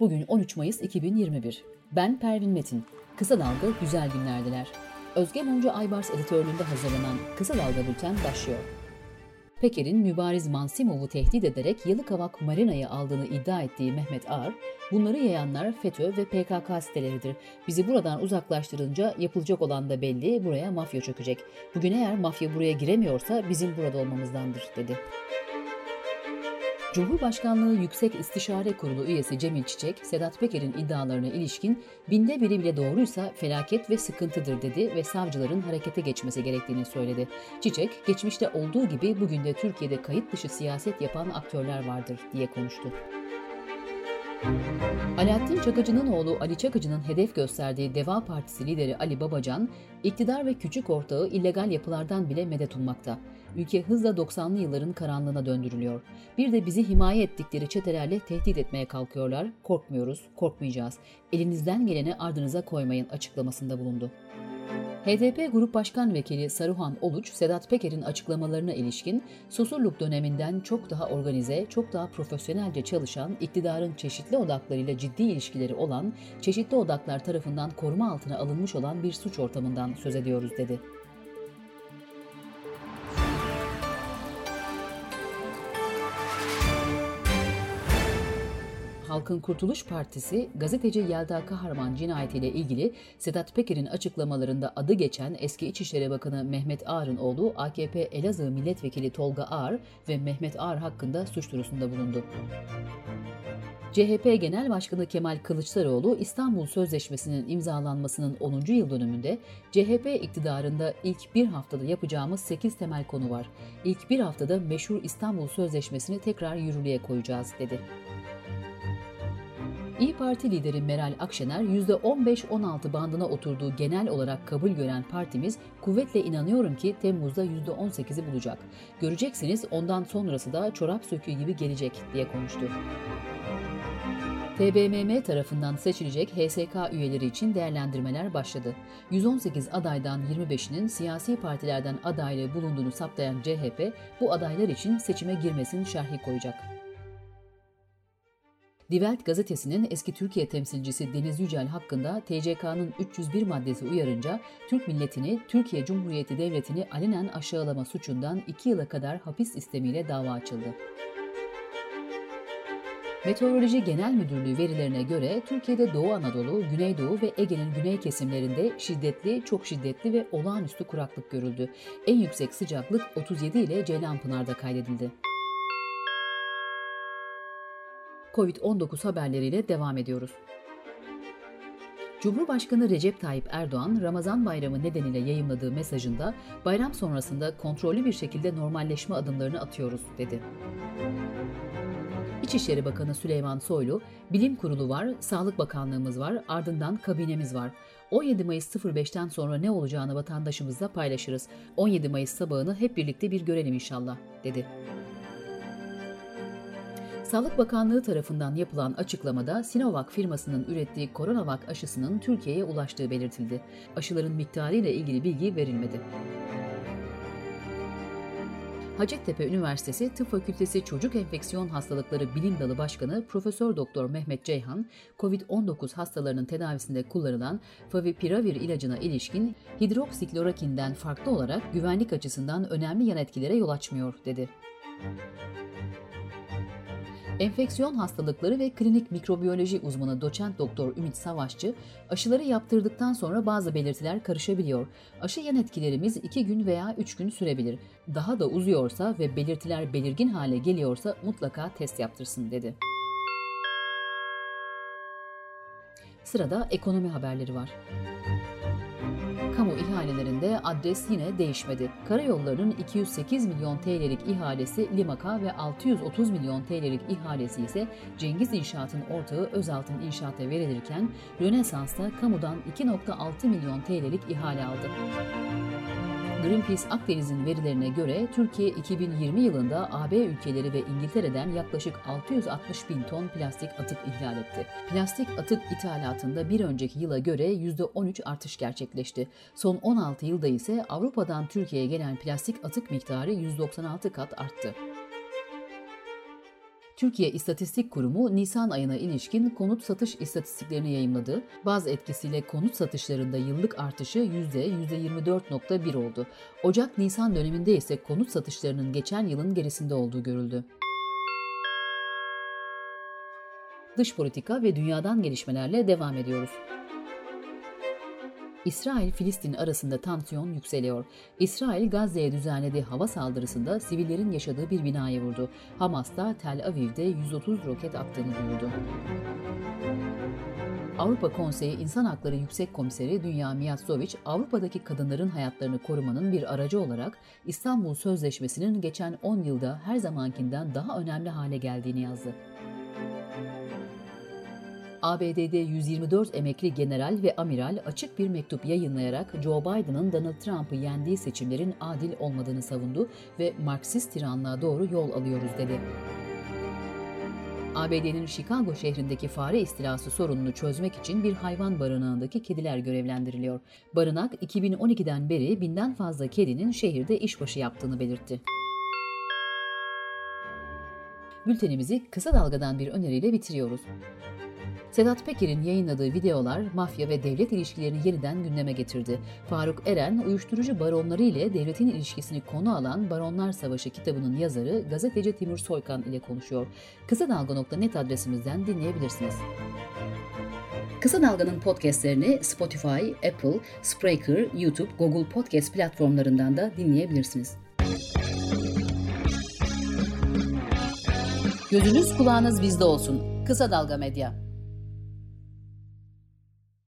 Bugün 13 Mayıs 2021. Ben Pervin Metin. Kısa Dalga güzel günlerdiler. Özge Mumcu Aybars editörlüğünde hazırlanan Kısa Dalga Bülten başlıyor. Peker'in Mübariz Mansimov'u tehdit ederek Yalıkavak Marina'yı aldığını iddia ettiği Mehmet Ağar, bunları yayanlar FETÖ ve PKK siteleridir. Bizi buradan uzaklaştırınca yapılacak olan da belli, buraya mafya çökecek. Bugün eğer mafya buraya giremiyorsa bizim burada olmamızdandır, dedi. Cumhurbaşkanlığı Yüksek İstişare Kurulu üyesi Cemil Çiçek, Sedat Peker'in iddialarına ilişkin binde biri bile doğruysa felaket ve sıkıntıdır dedi ve savcıların harekete geçmesi gerektiğini söyledi. Çiçek, geçmişte olduğu gibi bugün de Türkiye'de kayıt dışı siyaset yapan aktörler vardır diye konuştu. Alaaddin Çakıcı'nın oğlu Ali Çakıcı'nın hedef gösterdiği Deva Partisi lideri Ali Babacan, iktidar ve küçük ortağı illegal yapılardan bile medet ummakta. Ülke hızla 90'lı yılların karanlığına döndürülüyor. Bir de bizi himaye ettikleri çetelerle tehdit etmeye kalkıyorlar. Korkmuyoruz, korkmayacağız. Elinizden geleni ardınıza koymayın açıklamasında bulundu. HDP Grup Başkan Vekili Saruhan Oluç, Sedat Peker'in açıklamalarına ilişkin Susurluk döneminden çok daha organize, çok daha profesyonelce çalışan, iktidarın çeşitli odaklarıyla ciddi ilişkileri olan, çeşitli odaklar tarafından koruma altına alınmış olan bir suç ortamından söz ediyoruz dedi. Halkın Kurtuluş Partisi, gazeteci Yelda Kahraman cinayetiyle ilgili Sedat Peker'in açıklamalarında adı geçen eski İçişleri Bakanı Mehmet Ağar'ın oğlu AKP Elazığ Milletvekili Tolga Ağar ve Mehmet Ağar hakkında suç duyurusunda bulundu. CHP Genel Başkanı Kemal Kılıçdaroğlu İstanbul Sözleşmesi'nin imzalanmasının 10. yıl dönümünde CHP iktidarında ilk bir haftada yapacağımız 8 temel konu var. İlk bir haftada meşhur İstanbul Sözleşmesi'ni tekrar yürürlüğe koyacağız dedi. İyi Parti lideri Meral Akşener %15-16 bandına oturduğu genel olarak kabul gören partimiz kuvvetle inanıyorum ki Temmuz'da %18'i bulacak. Göreceksiniz ondan sonrası da çorap söküğü gibi gelecek diye konuştu. TBMM tarafından seçilecek HSK üyeleri için değerlendirmeler başladı. 118 adaydan 25'inin siyasi partilerden adaylığı bulunduğunu saptayan CHP, bu adaylar için seçime girmesini şerhi koyacak. Die Welt gazetesinin eski Türkiye temsilcisi Deniz Yücel hakkında TCK'nın 301 maddesi uyarınca Türk milletini, Türkiye Cumhuriyeti Devleti'ni alenen aşağılama suçundan 2 yıla kadar hapis istemiyle dava açıldı. Meteoroloji Genel Müdürlüğü verilerine göre Türkiye'de Doğu Anadolu, Güneydoğu ve Ege'nin güney kesimlerinde şiddetli, çok şiddetli ve olağanüstü kuraklık görüldü. En yüksek sıcaklık 37 ile Ceylanpınar'da kaydedildi. Covid-19 haberleriyle devam ediyoruz. Cumhurbaşkanı Recep Tayyip Erdoğan, Ramazan bayramı nedeniyle yayımladığı mesajında bayram sonrasında kontrollü bir şekilde normalleşme adımlarını atıyoruz dedi. İçişleri Bakanı Süleyman Soylu, Bilim Kurulu var, Sağlık Bakanlığımız var, ardından kabinemiz var. 17 Mayıs 05'ten sonra ne olacağını vatandaşımızla paylaşırız. 17 Mayıs sabahını hep birlikte bir görelim inşallah, dedi. Sağlık Bakanlığı tarafından yapılan açıklamada Sinovac firmasının ürettiği Coronavac aşısının Türkiye'ye ulaştığı belirtildi. Aşıların miktarı ile ilgili bilgi verilmedi. Hacettepe Üniversitesi Tıp Fakültesi Çocuk Enfeksiyon Hastalıkları Bilim Dalı Başkanı Profesör Doktor Mehmet Ceyhan, COVID-19 hastalarının tedavisinde kullanılan Favipiravir ilacına ilişkin hidroksiklorokinden farklı olarak güvenlik açısından önemli yan etkilere yol açmıyor dedi. Enfeksiyon hastalıkları ve klinik mikrobiyoloji uzmanı doçent doktor Ümit Savaşçı, aşıları yaptırdıktan sonra bazı belirtiler karışabiliyor. Aşı yan etkilerimiz 2 gün veya 3 gün sürebilir. Daha da uzuyorsa ve belirtiler belirgin hale geliyorsa mutlaka test yaptırsın dedi. Sırada ekonomi haberleri var. İhalelerinde adres yine değişmedi. Karayollarının 208 milyon TL'lik ihalesi Limak'a ve 630 milyon TL'lik ihalesi ise Cengiz İnşaat'ın ortağı Özaltın İnşaat'a verilirken Rönesans'ta kamudan 2.6 milyon TL'lik ihale aldı. Greenpeace Akdeniz'in verilerine göre Türkiye 2020 yılında AB ülkeleri ve İngiltere'den yaklaşık 660 bin ton plastik atık ihlal etti. Plastik atık ithalatında bir önceki yıla göre %13 artış gerçekleşti. Son 16 yılda ise Avrupa'dan Türkiye'ye gelen plastik atık miktarı 196 kat arttı. Türkiye İstatistik Kurumu Nisan ayına ilişkin konut satış istatistiklerini yayımladı. Bazı etkisiyle konut satışlarında yıllık artışı %24.1 oldu. Ocak-Nisan döneminde ise konut satışlarının geçen yılın gerisinde olduğu görüldü. Dış politika ve dünyadan gelişmelerle devam ediyoruz. İsrail-Filistin arasında tansiyon yükseliyor. İsrail Gazze'ye düzenlediği hava saldırısında sivillerin yaşadığı bir binayı vurdu. Hamas da Tel Aviv'de 130 roket attığını duyurdu. Avrupa Konseyi İnsan Hakları Yüksek Komiseri Dünya Miyasovic, Avrupa'daki kadınların hayatlarını korumanın bir aracı olarak İstanbul Sözleşmesi'nin geçen 10 yılda her zamankinden daha önemli hale geldiğini yazdı. ABD'de 124 emekli general ve amiral açık bir mektup yayınlayarak Joe Biden'ın Donald Trump'ı yendiği seçimlerin adil olmadığını savundu ve Marksist tiranlığa doğru yol alıyoruz dedi. ABD'nin Chicago şehrindeki fare istilası sorununu çözmek için bir hayvan barınağındaki kediler görevlendiriliyor. Barınak 2012'den beri binden fazla kedinin şehirde işbaşı yaptığını belirtti. Bültenimizi kısa dalgadan bir öneriyle bitiriyoruz. Sedat Peker'in yayınladığı videolar mafya ve devlet ilişkilerini yeniden gündeme getirdi. Faruk Eren, uyuşturucu baronları ile devletin ilişkisini konu alan Baronlar Savaşı kitabının yazarı gazeteci Timur Soykan ile konuşuyor. Kısa Dalga.net adresimizden dinleyebilirsiniz. Kısa Dalga'nın podcastlerini Spotify, Apple, Spreaker, YouTube, Google Podcast platformlarından da dinleyebilirsiniz. Gözünüz kulağınız bizde olsun. Kısa Dalga Medya.